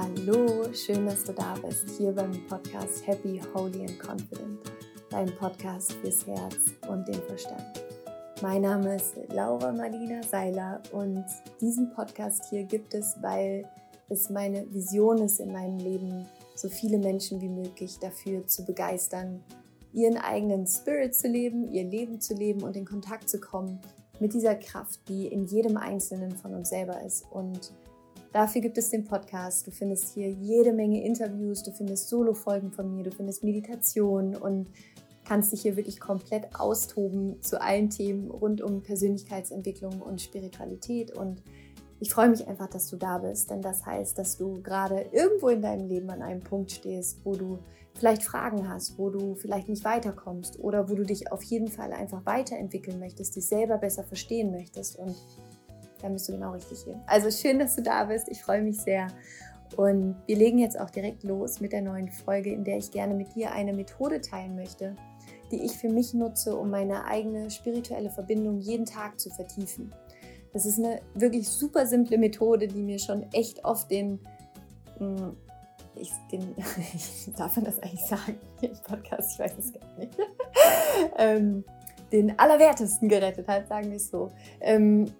Hallo, schön, dass du da bist, hier beim Podcast Happy, Holy and Confident, dein Podcast fürs Herz und den Verstand. Mein Name ist Laura Marlina Seiler und diesen Podcast hier gibt es, weil es meine Vision ist in meinem Leben, so viele Menschen wie möglich dafür zu begeistern, ihren eigenen Spirit zu leben, ihr Leben zu leben und in Kontakt zu kommen mit dieser Kraft, die in jedem Einzelnen von uns selber ist. Und dafür gibt es den Podcast. Du findest hier jede Menge Interviews, du findest Solo-Folgen von mir, du findest Meditationen und kannst dich hier wirklich komplett austoben zu allen Themen rund um Persönlichkeitsentwicklung und Spiritualität. Und ich freue mich einfach, dass du da bist, denn das heißt, dass du gerade irgendwo in deinem Leben an einem Punkt stehst, wo du vielleicht Fragen hast, wo du vielleicht nicht weiterkommst oder wo du dich auf jeden Fall einfach weiterentwickeln möchtest, dich selber besser verstehen möchtest. Und dann bist du genau richtig hier. Also schön, dass du da bist. Ich freue mich sehr. Und wir legen jetzt auch direkt los mit der neuen Folge, in der ich gerne mit dir eine Methode teilen möchte, die ich für mich nutze, um meine eigene spirituelle Verbindung jeden Tag zu vertiefen. Das ist eine wirklich super simple Methode, die mir schon echt oft den hm, ich den, darf man das eigentlich sagen im Podcast? Ich weiß es gar nicht. ähm, den Allerwertesten gerettet hat, sagen wir es so. Ähm,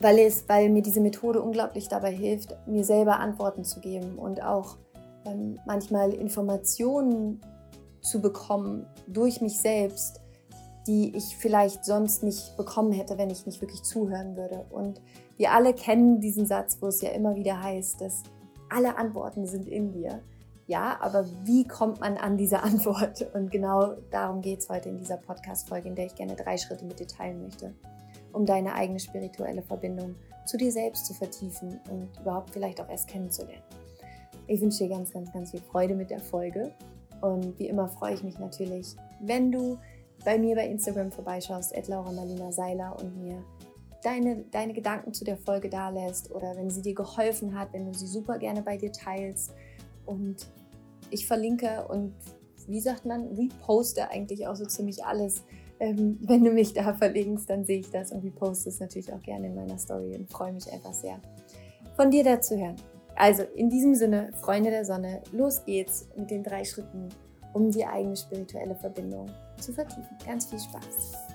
weil, es, weil mir diese Methode unglaublich dabei hilft, mir selber Antworten zu geben und auch ähm, manchmal Informationen zu bekommen durch mich selbst, die ich vielleicht sonst nicht bekommen hätte, wenn ich nicht wirklich zuhören würde. Und wir alle kennen diesen Satz, wo es ja immer wieder heißt, dass alle Antworten sind in dir. Ja, aber wie kommt man an diese Antwort? Und genau darum geht es heute in dieser Podcast-Folge, in der ich gerne drei Schritte mit dir teilen möchte, um deine eigene spirituelle Verbindung zu dir selbst zu vertiefen und überhaupt vielleicht auch erst kennenzulernen. Ich wünsche dir ganz, ganz, ganz viel Freude mit der Folge. Und wie immer freue ich mich natürlich, wenn du bei mir bei Instagram vorbeischaust, Laura Marlina Seiler und mir deine, deine Gedanken zu der Folge da lässt oder wenn sie dir geholfen hat, wenn du sie super gerne bei dir teilst. Und ich verlinke und wie sagt man, reposte eigentlich auch so ziemlich alles. Ähm, wenn du mich da verlinkst, dann sehe ich das und reposte es natürlich auch gerne in meiner Story und freue mich einfach sehr, von dir da zu hören. Also in diesem Sinne, Freunde der Sonne, los geht's mit den drei Schritten, um die eigene spirituelle Verbindung zu vertiefen. Ganz viel Spaß!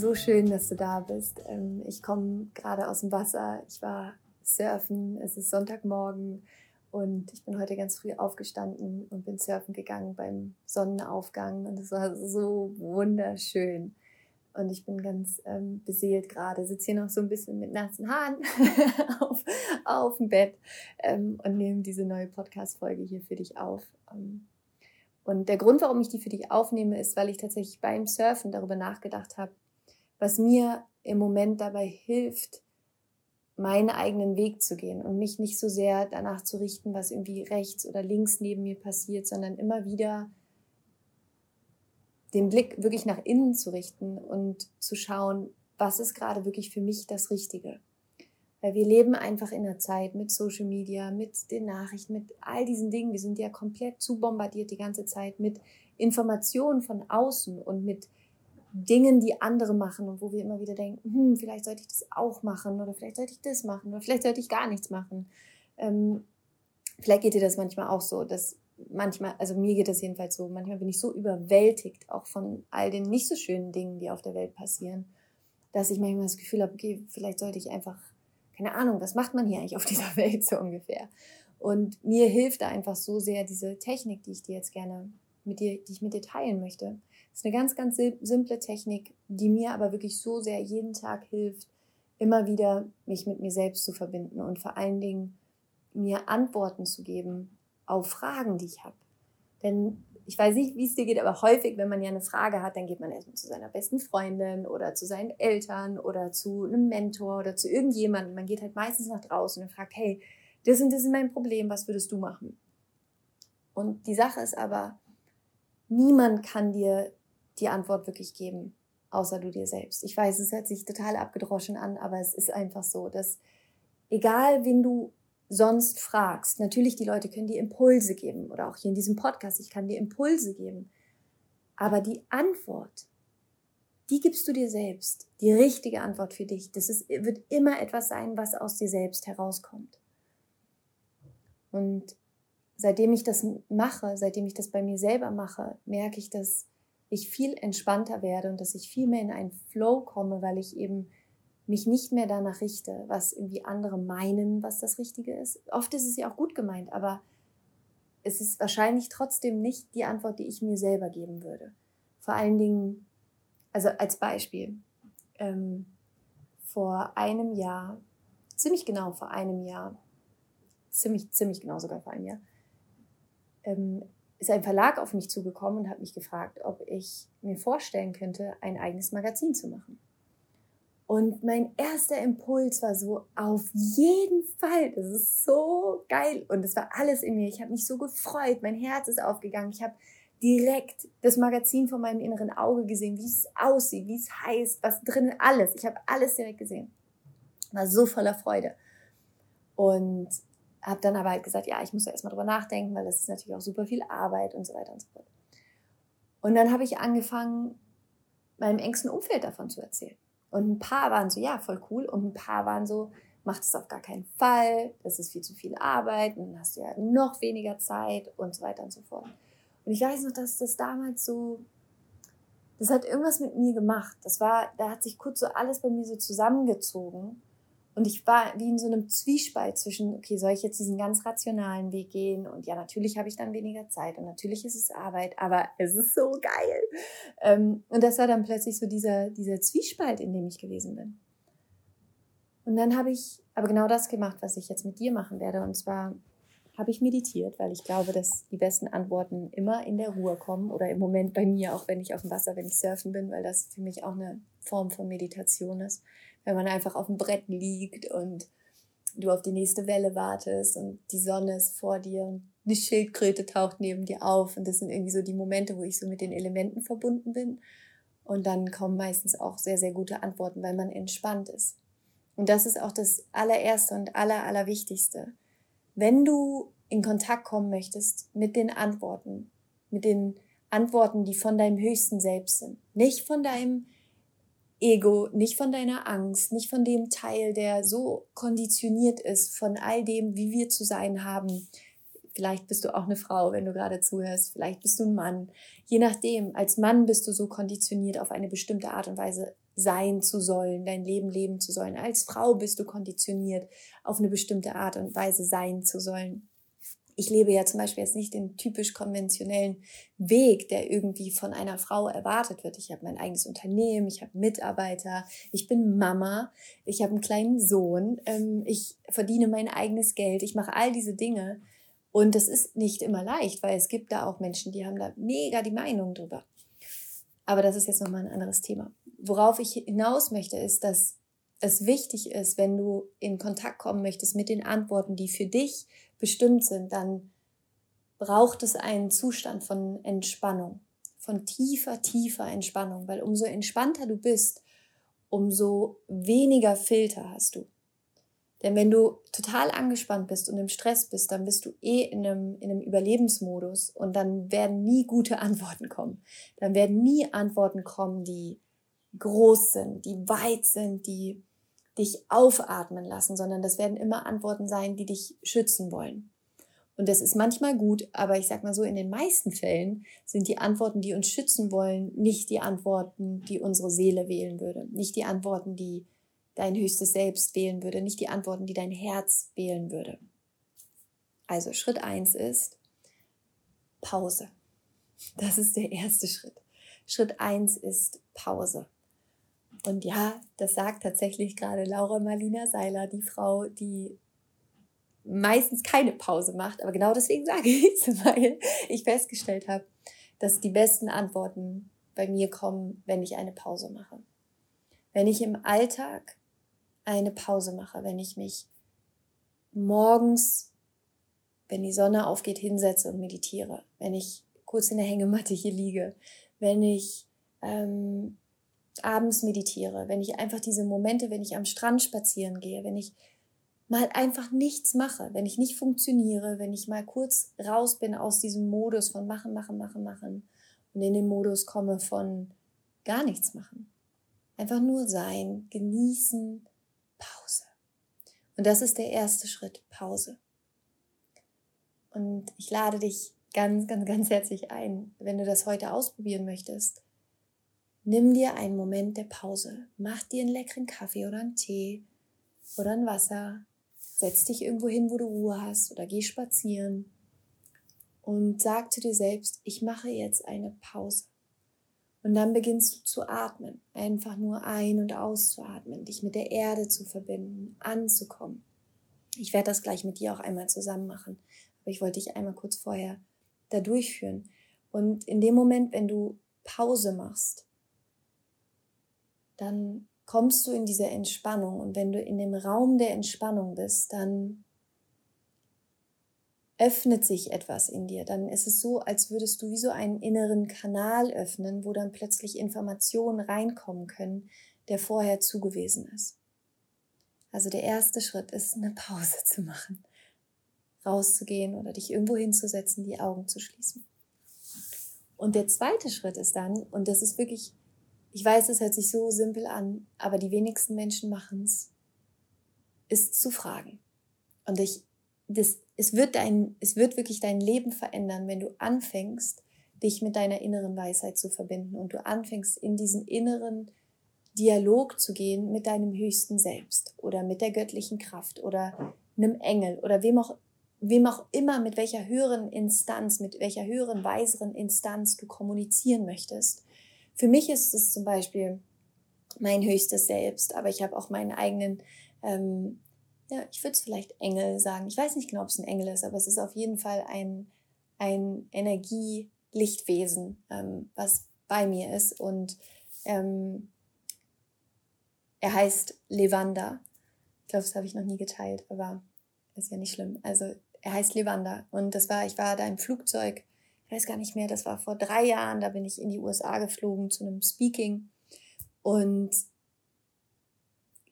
so schön, dass du da bist. Ähm, ich komme gerade aus dem Wasser. Ich war surfen. Es ist Sonntagmorgen und ich bin heute ganz früh aufgestanden und bin surfen gegangen beim Sonnenaufgang. Und es war so wunderschön. Und ich bin ganz ähm, beseelt gerade, sitze hier noch so ein bisschen mit nassen Haaren auf, auf dem Bett ähm, und nehme diese neue Podcast-Folge hier für dich auf. Ähm, und der Grund, warum ich die für dich aufnehme, ist, weil ich tatsächlich beim Surfen darüber nachgedacht habe, was mir im Moment dabei hilft, meinen eigenen Weg zu gehen und mich nicht so sehr danach zu richten, was irgendwie rechts oder links neben mir passiert, sondern immer wieder den Blick wirklich nach innen zu richten und zu schauen, was ist gerade wirklich für mich das Richtige. Weil wir leben einfach in einer Zeit mit Social Media, mit den Nachrichten, mit all diesen Dingen. Wir sind ja komplett zu bombardiert die ganze Zeit mit Informationen von außen und mit Dingen, die andere machen und wo wir immer wieder denken, hm, vielleicht sollte ich das auch machen oder vielleicht sollte ich das machen oder vielleicht sollte ich gar nichts machen. Ähm, vielleicht geht dir das manchmal auch so, dass manchmal, also mir geht das jedenfalls so, manchmal bin ich so überwältigt auch von all den nicht so schönen Dingen, die auf der Welt passieren, dass ich manchmal das Gefühl habe, okay, vielleicht sollte ich einfach, keine Ahnung, was macht man hier eigentlich auf dieser Welt so ungefähr? Und mir hilft da einfach so sehr diese Technik, die ich dir jetzt gerne mit dir, die ich mit dir teilen möchte das ist eine ganz, ganz simple Technik, die mir aber wirklich so sehr jeden Tag hilft, immer wieder mich mit mir selbst zu verbinden und vor allen Dingen mir Antworten zu geben auf Fragen, die ich habe. Denn ich weiß nicht, wie es dir geht, aber häufig, wenn man ja eine Frage hat, dann geht man erstmal zu seiner besten Freundin oder zu seinen Eltern oder zu einem Mentor oder zu irgendjemandem. Man geht halt meistens nach draußen und fragt, hey, das und das ist mein Problem, was würdest du machen? Und die Sache ist aber, niemand kann dir die Antwort wirklich geben, außer du dir selbst. Ich weiß, es hört sich total abgedroschen an, aber es ist einfach so, dass egal wen du sonst fragst, natürlich die Leute können dir Impulse geben oder auch hier in diesem Podcast, ich kann dir Impulse geben, aber die Antwort, die gibst du dir selbst. Die richtige Antwort für dich. Das ist, wird immer etwas sein, was aus dir selbst herauskommt. Und seitdem ich das mache, seitdem ich das bei mir selber mache, merke ich, dass ich viel entspannter werde und dass ich viel mehr in einen Flow komme, weil ich eben mich nicht mehr danach richte, was irgendwie andere meinen, was das Richtige ist. Oft ist es ja auch gut gemeint, aber es ist wahrscheinlich trotzdem nicht die Antwort, die ich mir selber geben würde. Vor allen Dingen, also als Beispiel, ähm, vor einem Jahr, ziemlich genau vor einem Jahr, ziemlich, ziemlich genau sogar vor einem Jahr, ähm, ist ein Verlag auf mich zugekommen und hat mich gefragt, ob ich mir vorstellen könnte, ein eigenes Magazin zu machen. Und mein erster Impuls war so, auf jeden Fall, das ist so geil. Und es war alles in mir. Ich habe mich so gefreut, mein Herz ist aufgegangen. Ich habe direkt das Magazin vor meinem inneren Auge gesehen, wie es aussieht, wie es heißt, was drin alles. Ich habe alles direkt gesehen. War so voller Freude. Und habe dann aber halt gesagt, ja, ich muss da erstmal drüber nachdenken, weil das ist natürlich auch super viel Arbeit und so weiter und so fort. Und dann habe ich angefangen, meinem engsten Umfeld davon zu erzählen. Und ein paar waren so, ja, voll cool. Und ein paar waren so, mach das auf gar keinen Fall, das ist viel zu viel Arbeit, und dann hast du ja noch weniger Zeit und so weiter und so fort. Und ich weiß noch, dass das damals so, das hat irgendwas mit mir gemacht. Das war, da hat sich kurz so alles bei mir so zusammengezogen. Und ich war wie in so einem Zwiespalt zwischen, okay, soll ich jetzt diesen ganz rationalen Weg gehen? Und ja, natürlich habe ich dann weniger Zeit und natürlich ist es Arbeit, aber es ist so geil. Ähm, und das war dann plötzlich so dieser, dieser Zwiespalt, in dem ich gewesen bin. Und dann habe ich aber genau das gemacht, was ich jetzt mit dir machen werde. Und zwar habe ich meditiert, weil ich glaube, dass die besten Antworten immer in der Ruhe kommen oder im Moment bei mir, auch wenn ich auf dem Wasser, wenn ich surfen bin, weil das für mich auch eine Form von Meditation ist wenn man einfach auf dem Brett liegt und du auf die nächste Welle wartest und die Sonne ist vor dir und eine Schildkröte taucht neben dir auf und das sind irgendwie so die Momente, wo ich so mit den Elementen verbunden bin und dann kommen meistens auch sehr, sehr gute Antworten, weil man entspannt ist. Und das ist auch das allererste und aller, allerwichtigste. Wenn du in Kontakt kommen möchtest mit den Antworten, mit den Antworten, die von deinem höchsten Selbst sind, nicht von deinem Ego, nicht von deiner Angst, nicht von dem Teil, der so konditioniert ist von all dem, wie wir zu sein haben. Vielleicht bist du auch eine Frau, wenn du gerade zuhörst, vielleicht bist du ein Mann. Je nachdem, als Mann bist du so konditioniert, auf eine bestimmte Art und Weise sein zu sollen, dein Leben leben zu sollen. Als Frau bist du konditioniert, auf eine bestimmte Art und Weise sein zu sollen ich lebe ja zum Beispiel jetzt nicht den typisch konventionellen Weg, der irgendwie von einer Frau erwartet wird. Ich habe mein eigenes Unternehmen, ich habe Mitarbeiter, ich bin Mama, ich habe einen kleinen Sohn, ähm, ich verdiene mein eigenes Geld, ich mache all diese Dinge. Und das ist nicht immer leicht, weil es gibt da auch Menschen, die haben da mega die Meinung drüber. Aber das ist jetzt nochmal ein anderes Thema. Worauf ich hinaus möchte, ist, dass es wichtig ist, wenn du in Kontakt kommen möchtest mit den Antworten, die für dich bestimmt sind, dann braucht es einen Zustand von Entspannung, von tiefer, tiefer Entspannung, weil umso entspannter du bist, umso weniger Filter hast du. Denn wenn du total angespannt bist und im Stress bist, dann bist du eh in einem, in einem Überlebensmodus und dann werden nie gute Antworten kommen. Dann werden nie Antworten kommen, die groß sind, die weit sind, die dich aufatmen lassen, sondern das werden immer Antworten sein, die dich schützen wollen. Und das ist manchmal gut, aber ich sag mal so, in den meisten Fällen sind die Antworten, die uns schützen wollen, nicht die Antworten, die unsere Seele wählen würde, nicht die Antworten, die dein höchstes Selbst wählen würde, nicht die Antworten, die dein Herz wählen würde. Also Schritt eins ist Pause. Das ist der erste Schritt. Schritt eins ist Pause. Und ja, das sagt tatsächlich gerade Laura Marlina Seiler, die Frau, die meistens keine Pause macht. Aber genau deswegen sage ich es, weil ich festgestellt habe, dass die besten Antworten bei mir kommen, wenn ich eine Pause mache. Wenn ich im Alltag eine Pause mache, wenn ich mich morgens, wenn die Sonne aufgeht, hinsetze und meditiere, wenn ich kurz in der Hängematte hier liege, wenn ich ähm, abends meditiere, wenn ich einfach diese Momente, wenn ich am Strand spazieren gehe, wenn ich mal einfach nichts mache, wenn ich nicht funktioniere, wenn ich mal kurz raus bin aus diesem Modus von machen, machen, machen, machen und in den Modus komme von gar nichts machen. Einfach nur sein, genießen, Pause. Und das ist der erste Schritt, Pause. Und ich lade dich ganz, ganz, ganz herzlich ein, wenn du das heute ausprobieren möchtest. Nimm dir einen Moment der Pause. Mach dir einen leckeren Kaffee oder einen Tee oder ein Wasser. Setz dich irgendwo hin, wo du Ruhe hast oder geh spazieren und sag zu dir selbst, ich mache jetzt eine Pause. Und dann beginnst du zu atmen, einfach nur ein- und auszuatmen, dich mit der Erde zu verbinden, anzukommen. Ich werde das gleich mit dir auch einmal zusammen machen, aber ich wollte dich einmal kurz vorher da durchführen. Und in dem Moment, wenn du Pause machst, dann kommst du in diese Entspannung. Und wenn du in dem Raum der Entspannung bist, dann öffnet sich etwas in dir. Dann ist es so, als würdest du wie so einen inneren Kanal öffnen, wo dann plötzlich Informationen reinkommen können, der vorher zugewiesen ist. Also der erste Schritt ist, eine Pause zu machen, rauszugehen oder dich irgendwo hinzusetzen, die Augen zu schließen. Und der zweite Schritt ist dann, und das ist wirklich, ich weiß, es hört sich so simpel an, aber die wenigsten Menschen machen es, ist zu fragen. Und ich das, es, wird dein, es wird wirklich dein Leben verändern, wenn du anfängst, dich mit deiner inneren Weisheit zu verbinden und du anfängst, in diesen inneren Dialog zu gehen mit deinem höchsten Selbst oder mit der göttlichen Kraft oder einem Engel oder wem auch, wem auch immer, mit welcher höheren Instanz, mit welcher höheren, weiseren Instanz du kommunizieren möchtest. Für mich ist es zum Beispiel mein höchstes Selbst, aber ich habe auch meinen eigenen ähm, ja, ich würde es vielleicht Engel sagen. Ich weiß nicht genau, ob es ein Engel ist, aber es ist auf jeden Fall ein, ein Energielichtwesen, ähm, was bei mir ist. Und ähm, er heißt Levanda. Ich glaube, das habe ich noch nie geteilt, aber ist ja nicht schlimm. Also er heißt Levanda. Und das war, ich war da im Flugzeug, weiß gar nicht mehr, das war vor drei Jahren, da bin ich in die USA geflogen zu einem Speaking. Und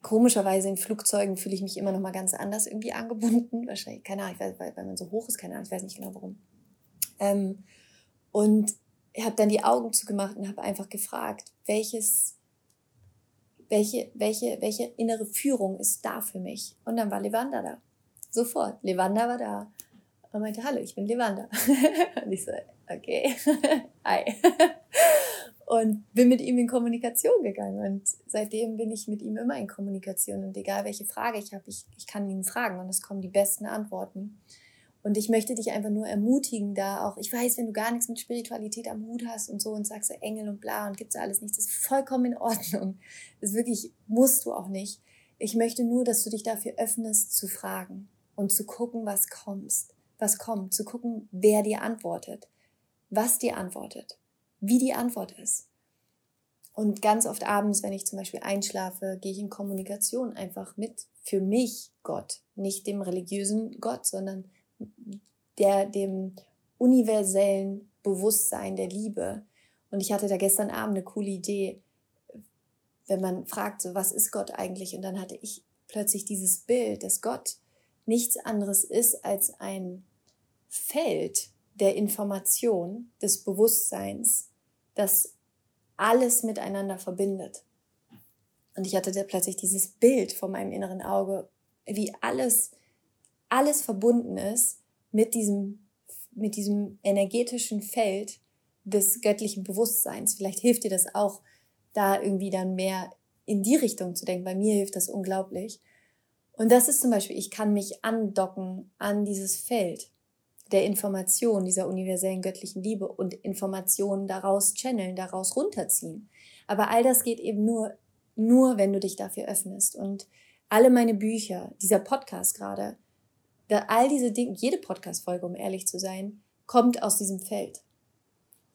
komischerweise in Flugzeugen fühle ich mich immer noch mal ganz anders irgendwie angebunden. Wahrscheinlich, keine Ahnung, weil, weil man so hoch ist, keine Ahnung, ich weiß nicht genau warum. Ähm, und habe dann die Augen zugemacht und habe einfach gefragt, welches, welche, welche, welche innere Führung ist da für mich? Und dann war Levanda da. Sofort. Levanda war da. Und meinte, hallo, ich bin Levanda. und ich so, okay, hi und bin mit ihm in Kommunikation gegangen. Und seitdem bin ich mit ihm immer in Kommunikation. Und egal welche Frage ich habe, ich, ich kann ihn fragen und es kommen die besten Antworten. Und ich möchte dich einfach nur ermutigen, da auch, ich weiß, wenn du gar nichts mit Spiritualität am Hut hast und so und sagst, Engel und bla und gibt's alles nichts, das ist vollkommen in Ordnung. Das wirklich, musst du auch nicht. Ich möchte nur, dass du dich dafür öffnest, zu fragen und zu gucken, was kommt, was kommt, zu gucken, wer dir antwortet, was dir antwortet wie die Antwort ist. Und ganz oft abends, wenn ich zum Beispiel einschlafe, gehe ich in Kommunikation einfach mit für mich Gott, nicht dem religiösen Gott, sondern der, dem universellen Bewusstsein der Liebe. Und ich hatte da gestern Abend eine coole Idee, wenn man fragt, so, was ist Gott eigentlich? Und dann hatte ich plötzlich dieses Bild, dass Gott nichts anderes ist als ein Feld der Information, des Bewusstseins, das alles miteinander verbindet. Und ich hatte da plötzlich dieses Bild vor meinem inneren Auge, wie alles, alles verbunden ist mit diesem, mit diesem energetischen Feld des göttlichen Bewusstseins. Vielleicht hilft dir das auch, da irgendwie dann mehr in die Richtung zu denken. Bei mir hilft das unglaublich. Und das ist zum Beispiel, ich kann mich andocken an dieses Feld der Information, dieser universellen göttlichen Liebe und Informationen daraus channeln, daraus runterziehen. Aber all das geht eben nur, nur wenn du dich dafür öffnest. Und alle meine Bücher, dieser Podcast gerade, all diese Dinge, jede Podcast-Folge, um ehrlich zu sein, kommt aus diesem Feld.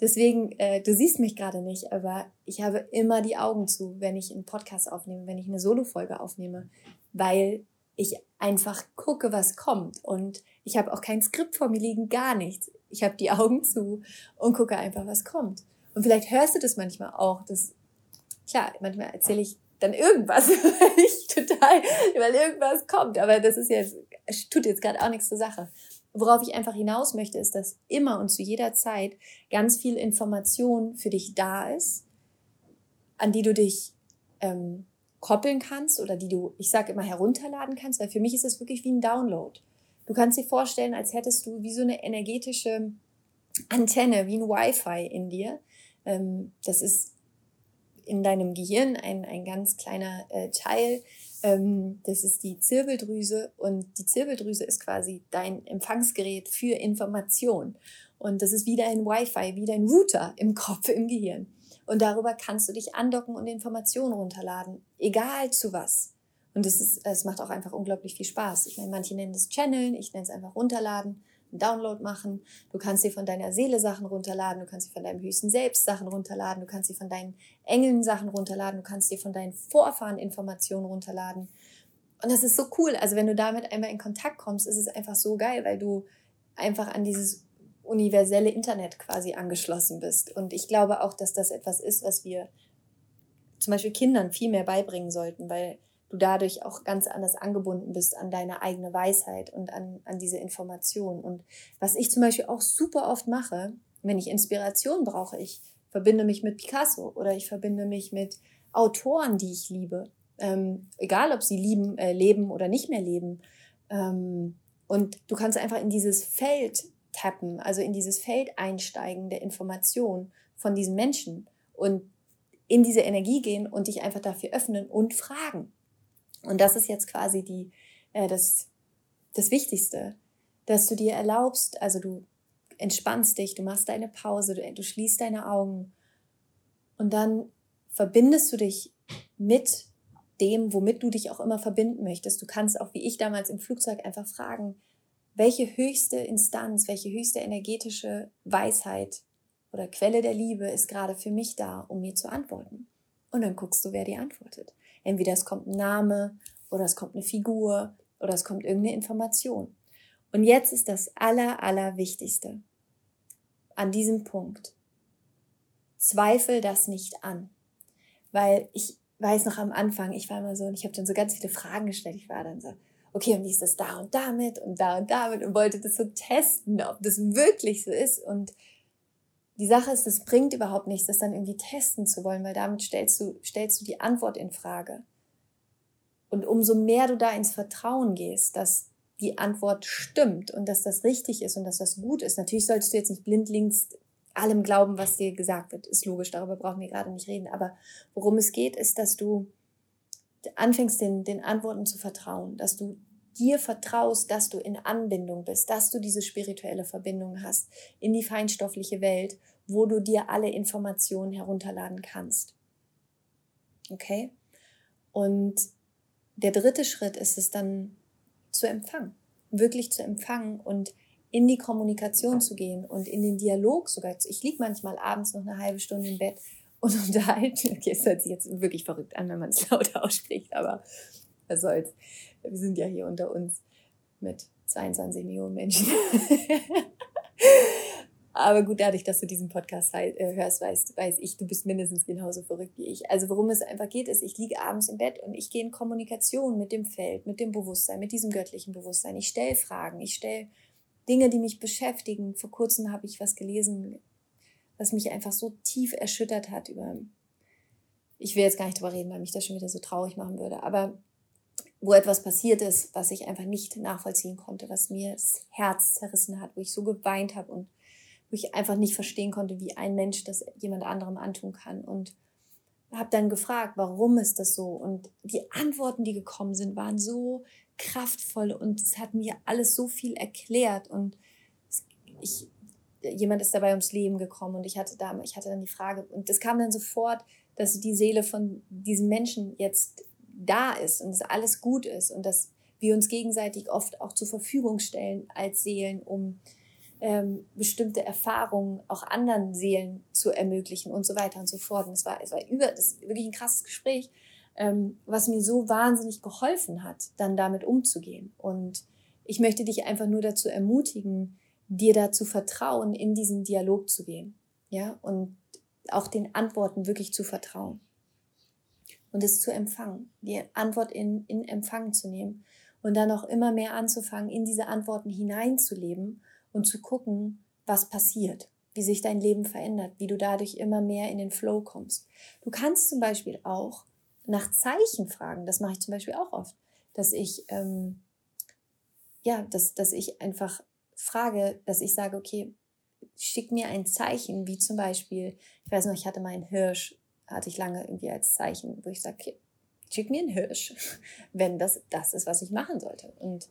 Deswegen, äh, du siehst mich gerade nicht, aber ich habe immer die Augen zu, wenn ich einen Podcast aufnehme, wenn ich eine Solo-Folge aufnehme, weil ich einfach gucke, was kommt. Und ich habe auch kein Skript vor mir liegen, gar nichts. Ich habe die Augen zu und gucke einfach, was kommt. Und vielleicht hörst du das manchmal auch. Das, klar, manchmal erzähle ich dann irgendwas, weil ich total, weil irgendwas kommt. Aber das ist jetzt, tut jetzt gerade auch nichts zur Sache. Worauf ich einfach hinaus möchte, ist, dass immer und zu jeder Zeit ganz viel Information für dich da ist, an die du dich ähm, koppeln kannst oder die du, ich sage immer, herunterladen kannst, weil für mich ist es wirklich wie ein Download. Du kannst dir vorstellen, als hättest du wie so eine energetische Antenne, wie ein Wi-Fi in dir. Ähm, das ist in deinem Gehirn ein, ein ganz kleiner äh, Teil. Ähm, das ist die Zirbeldrüse und die Zirbeldrüse ist quasi dein Empfangsgerät für Information. Und das ist wieder ein Wi-Fi, wie dein Router im Kopf, im Gehirn. Und darüber kannst du dich andocken und Informationen runterladen, egal zu was. Und es ist, es macht auch einfach unglaublich viel Spaß. Ich meine, manche nennen das Channeln, ich nenne es einfach runterladen, Download machen. Du kannst dir von deiner Seele Sachen runterladen, du kannst dir von deinem höchsten Selbst Sachen runterladen, du kannst dir von deinen Engeln Sachen runterladen, du kannst dir von deinen Vorfahren Informationen runterladen. Und das ist so cool. Also wenn du damit einmal in Kontakt kommst, ist es einfach so geil, weil du einfach an dieses universelle Internet quasi angeschlossen bist. Und ich glaube auch, dass das etwas ist, was wir zum Beispiel Kindern viel mehr beibringen sollten, weil du dadurch auch ganz anders angebunden bist an deine eigene Weisheit und an, an diese Information. Und was ich zum Beispiel auch super oft mache, wenn ich Inspiration brauche, ich verbinde mich mit Picasso oder ich verbinde mich mit Autoren, die ich liebe. Ähm, egal, ob sie lieben, äh, leben oder nicht mehr leben. Ähm, und du kannst einfach in dieses Feld tappen, also in dieses Feld einsteigen der Information von diesen Menschen und in diese Energie gehen und dich einfach dafür öffnen und fragen. Und das ist jetzt quasi die, äh, das, das Wichtigste, dass du dir erlaubst, also du entspannst dich, du machst deine Pause, du, du schließt deine Augen und dann verbindest du dich mit dem, womit du dich auch immer verbinden möchtest. Du kannst auch, wie ich damals im Flugzeug, einfach fragen, welche höchste Instanz, welche höchste energetische Weisheit oder Quelle der Liebe ist gerade für mich da, um mir zu antworten. Und dann guckst du, wer dir antwortet. Entweder es kommt ein Name oder es kommt eine Figur oder es kommt irgendeine Information. Und jetzt ist das Aller, Allerwichtigste an diesem Punkt. Zweifel das nicht an. Weil ich weiß noch am Anfang, ich war immer so und ich habe dann so ganz viele Fragen gestellt. Ich war dann so, okay, und wie ist das da und damit und da und damit und wollte das so testen, ob das wirklich so ist. Und die Sache ist, das bringt überhaupt nichts, das dann irgendwie testen zu wollen, weil damit stellst du, stellst du die Antwort in Frage. Und umso mehr du da ins Vertrauen gehst, dass die Antwort stimmt und dass das richtig ist und dass das gut ist. Natürlich solltest du jetzt nicht blindlings allem glauben, was dir gesagt wird. Ist logisch, darüber brauchen wir gerade nicht reden. Aber worum es geht, ist, dass du anfängst, den, den Antworten zu vertrauen, dass du dir vertraust, dass du in Anbindung bist, dass du diese spirituelle Verbindung hast in die feinstoffliche Welt, wo du dir alle Informationen herunterladen kannst. Okay? Und der dritte Schritt ist es dann zu empfangen, wirklich zu empfangen und in die Kommunikation zu gehen und in den Dialog sogar. Ich liege manchmal abends noch eine halbe Stunde im Bett und unterhalte. Okay, es hört sich jetzt wirklich verrückt an, wenn man es laut ausspricht, aber was soll's. Wir sind ja hier unter uns mit 22 Millionen Menschen. Aber gut, dadurch, dass du diesen Podcast äh, hörst, weißt, weiß ich, du bist mindestens genauso verrückt wie ich. Also worum es einfach geht, ist, ich liege abends im Bett und ich gehe in Kommunikation mit dem Feld, mit dem Bewusstsein, mit diesem göttlichen Bewusstsein. Ich stelle Fragen, ich stelle Dinge, die mich beschäftigen. Vor kurzem habe ich was gelesen, was mich einfach so tief erschüttert hat über. Ich will jetzt gar nicht drüber reden, weil mich das schon wieder so traurig machen würde. Aber wo etwas passiert ist, was ich einfach nicht nachvollziehen konnte, was mir das Herz zerrissen hat, wo ich so geweint habe und wo ich einfach nicht verstehen konnte, wie ein Mensch das jemand anderem antun kann. Und habe dann gefragt, warum ist das so? Und die Antworten, die gekommen sind, waren so kraftvoll und es hat mir alles so viel erklärt. Und ich, jemand ist dabei ums Leben gekommen und ich hatte da, ich hatte dann die Frage und es kam dann sofort, dass die Seele von diesem Menschen jetzt da ist und dass alles gut ist und dass wir uns gegenseitig oft auch zur Verfügung stellen als Seelen, um ähm, bestimmte Erfahrungen auch anderen Seelen zu ermöglichen und so weiter und so fort. Und es war, es war über, das ist wirklich ein krasses Gespräch, ähm, was mir so wahnsinnig geholfen hat, dann damit umzugehen. Und ich möchte dich einfach nur dazu ermutigen, dir dazu vertrauen, in diesen Dialog zu gehen. Ja, und auch den Antworten wirklich zu vertrauen und es zu empfangen, die Antwort in, in Empfang zu nehmen und dann auch immer mehr anzufangen, in diese Antworten hineinzuleben und zu gucken, was passiert, wie sich dein Leben verändert, wie du dadurch immer mehr in den Flow kommst. Du kannst zum Beispiel auch nach Zeichen fragen. Das mache ich zum Beispiel auch oft, dass ich, ähm, ja, dass, dass ich einfach frage, dass ich sage, okay, schick mir ein Zeichen, wie zum Beispiel, ich weiß noch, ich hatte meinen Hirsch, hatte ich lange irgendwie als Zeichen, wo ich sage, okay, schick mir einen Hirsch, wenn das das ist, was ich machen sollte. Und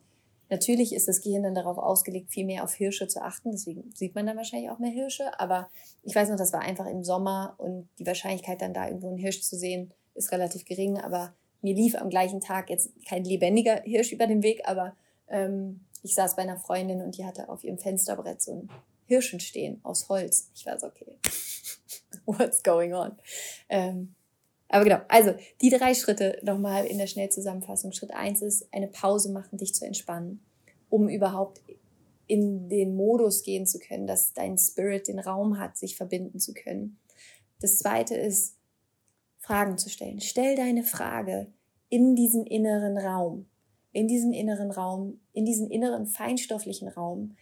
natürlich ist das Gehirn dann darauf ausgelegt, viel mehr auf Hirsche zu achten, deswegen sieht man dann wahrscheinlich auch mehr Hirsche, aber ich weiß noch, das war einfach im Sommer und die Wahrscheinlichkeit dann da irgendwo einen Hirsch zu sehen, ist relativ gering, aber mir lief am gleichen Tag jetzt kein lebendiger Hirsch über den Weg, aber ähm, ich saß bei einer Freundin und die hatte auf ihrem Fensterbrett so ein Hirschen stehen aus Holz. Ich war so, okay, what's going on? Ähm, aber genau, also die drei Schritte nochmal in der Schnellzusammenfassung. Schritt eins ist, eine Pause machen, dich zu entspannen, um überhaupt in den Modus gehen zu können, dass dein Spirit den Raum hat, sich verbinden zu können. Das zweite ist, Fragen zu stellen. Stell deine Frage in diesen inneren Raum, in diesen inneren Raum, in diesen inneren feinstofflichen Raum,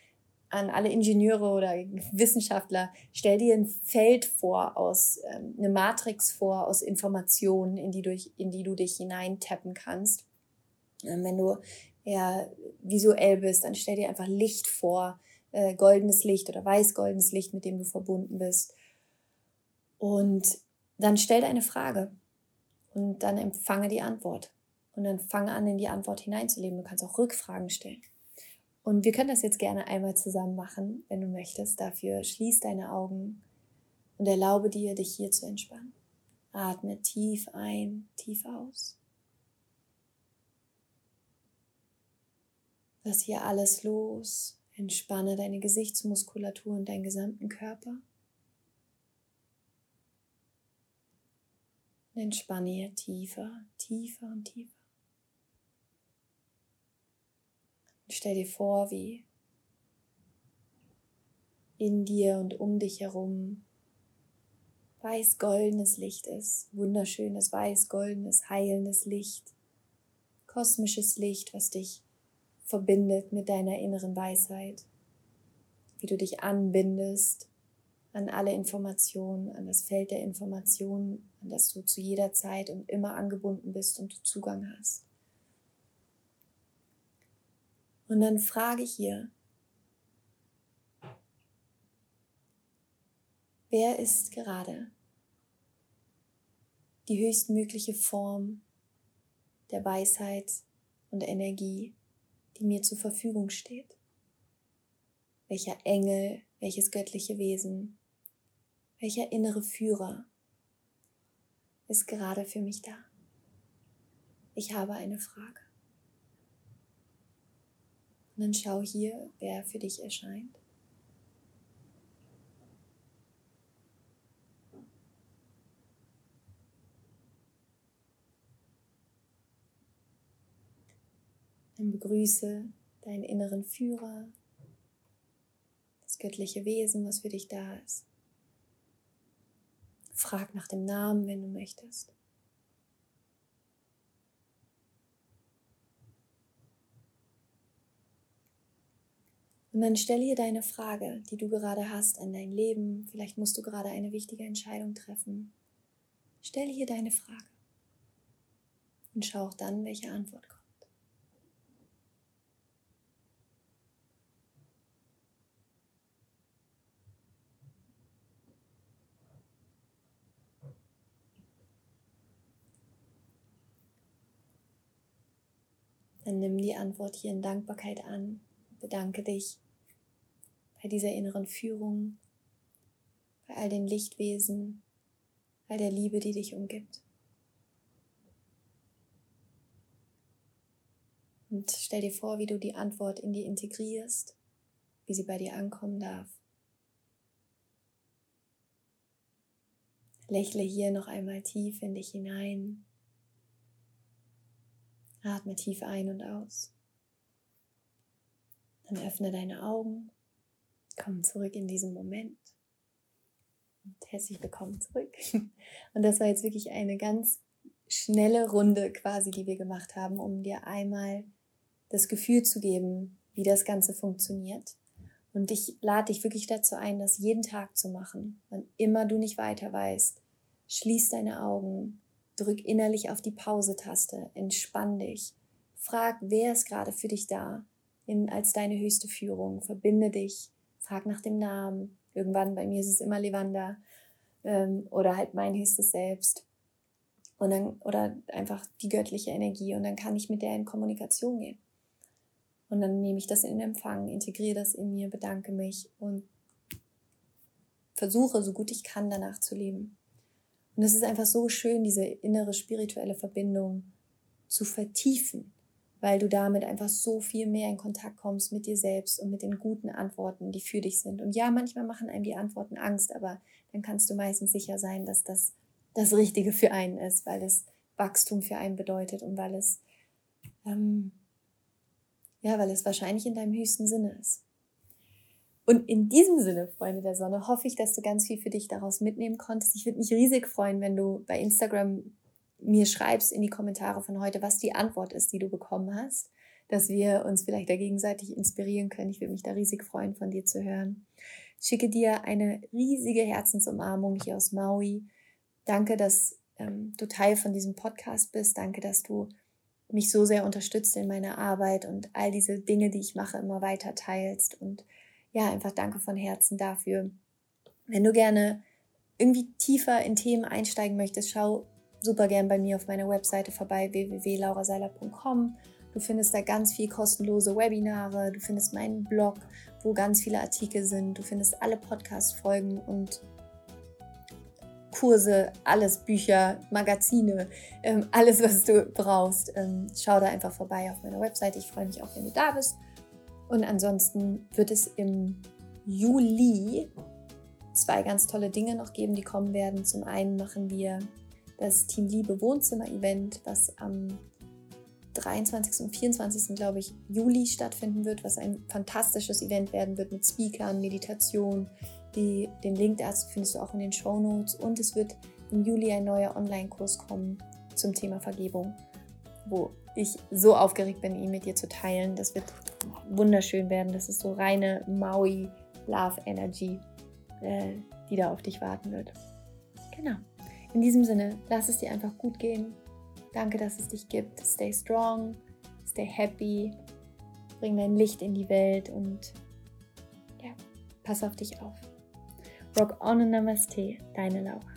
an alle Ingenieure oder Wissenschaftler, stell dir ein Feld vor aus, ähm, eine Matrix vor aus Informationen, in die, durch, in die du dich hineintappen kannst. Ähm, wenn du eher visuell bist, dann stell dir einfach Licht vor, äh, goldenes Licht oder weiß-goldenes Licht, mit dem du verbunden bist. Und dann stell deine Frage und dann empfange die Antwort. Und dann fange an, in die Antwort hineinzuleben. Du kannst auch Rückfragen stellen. Und wir können das jetzt gerne einmal zusammen machen, wenn du möchtest. Dafür schließ deine Augen und erlaube dir, dich hier zu entspannen. Atme tief ein, tief aus. Lass hier alles los. Entspanne deine Gesichtsmuskulatur und deinen gesamten Körper. Entspanne hier tiefer, tiefer und tiefer. Stell dir vor, wie in dir und um dich herum weiß-goldenes Licht ist, wunderschönes weiß-goldenes, heilendes Licht, kosmisches Licht, was dich verbindet mit deiner inneren Weisheit, wie du dich anbindest an alle Informationen, an das Feld der Informationen, an das du zu jeder Zeit und immer angebunden bist und Zugang hast. Und dann frage ich hier, wer ist gerade die höchstmögliche Form der Weisheit und Energie, die mir zur Verfügung steht? Welcher Engel, welches göttliche Wesen, welcher innere Führer ist gerade für mich da? Ich habe eine Frage. Und dann schau hier, wer für dich erscheint. Dann begrüße deinen inneren Führer, das göttliche Wesen, was für dich da ist. Frag nach dem Namen, wenn du möchtest. Und dann stell hier deine Frage, die du gerade hast an dein Leben. Vielleicht musst du gerade eine wichtige Entscheidung treffen. Stell hier deine Frage und schau auch dann, welche Antwort kommt. Dann nimm die Antwort hier in Dankbarkeit an Bedanke dich bei dieser inneren Führung, bei all den Lichtwesen, all der Liebe, die dich umgibt. Und stell dir vor, wie du die Antwort in dir integrierst, wie sie bei dir ankommen darf. Lächle hier noch einmal tief in dich hinein. Atme tief ein und aus. Dann öffne deine Augen, komm zurück in diesen Moment und herzlich willkommen zurück. Und das war jetzt wirklich eine ganz schnelle Runde quasi, die wir gemacht haben, um dir einmal das Gefühl zu geben, wie das Ganze funktioniert. Und ich lade dich wirklich dazu ein, das jeden Tag zu machen. Wann immer du nicht weiter weißt, schließ deine Augen, drück innerlich auf die Pause-Taste, entspann dich, frag, wer ist gerade für dich da in, als deine höchste Führung, verbinde dich, frag nach dem Namen. Irgendwann, bei mir ist es immer Levanda ähm, oder halt mein höchstes Selbst. Und dann, oder einfach die göttliche Energie und dann kann ich mit der in Kommunikation gehen. Und dann nehme ich das in Empfang, integriere das in mir, bedanke mich und versuche, so gut ich kann, danach zu leben. Und es ist einfach so schön, diese innere spirituelle Verbindung zu vertiefen, weil du damit einfach so viel mehr in Kontakt kommst mit dir selbst und mit den guten Antworten, die für dich sind. Und ja, manchmal machen einem die Antworten Angst, aber dann kannst du meistens sicher sein, dass das das Richtige für einen ist, weil es Wachstum für einen bedeutet und weil es ähm, ja, weil es wahrscheinlich in deinem höchsten Sinne ist. Und in diesem Sinne, Freunde der Sonne, hoffe ich, dass du ganz viel für dich daraus mitnehmen konntest. Ich würde mich riesig freuen, wenn du bei Instagram mir schreibst in die Kommentare von heute, was die Antwort ist, die du bekommen hast, dass wir uns vielleicht da gegenseitig inspirieren können. Ich würde mich da riesig freuen, von dir zu hören. Ich schicke dir eine riesige Herzensumarmung hier aus Maui. Danke, dass ähm, du Teil von diesem Podcast bist. Danke, dass du mich so sehr unterstützt in meiner Arbeit und all diese Dinge, die ich mache, immer weiter teilst. Und ja, einfach danke von Herzen dafür. Wenn du gerne irgendwie tiefer in Themen einsteigen möchtest, schau super gern bei mir auf meiner Webseite vorbei www.lauraseiler.com. Du findest da ganz viel kostenlose Webinare, du findest meinen Blog, wo ganz viele Artikel sind, du findest alle Podcast-Folgen und Kurse, alles, Bücher, Magazine, ähm, alles, was du brauchst. Ähm, schau da einfach vorbei auf meiner Webseite. Ich freue mich auch, wenn du da bist. Und ansonsten wird es im Juli zwei ganz tolle Dinge noch geben, die kommen werden. Zum einen machen wir das Team Liebe Wohnzimmer-Event, was am 23. und 24. glaube ich Juli stattfinden wird, was ein fantastisches Event werden wird mit Speakern, Meditation. Die, den Link dazu findest du auch in den Show Notes. Und es wird im Juli ein neuer Online-Kurs kommen zum Thema Vergebung, wo ich so aufgeregt bin, ihn mit dir zu teilen. Das wird wunderschön werden. Das ist so reine Maui Love Energy, äh, die da auf dich warten wird. Genau. In diesem Sinne, lass es dir einfach gut gehen. Danke, dass es dich gibt. Stay strong, stay happy, bring dein Licht in die Welt und ja, pass auf dich auf. Rock on und Namaste, deine Laura.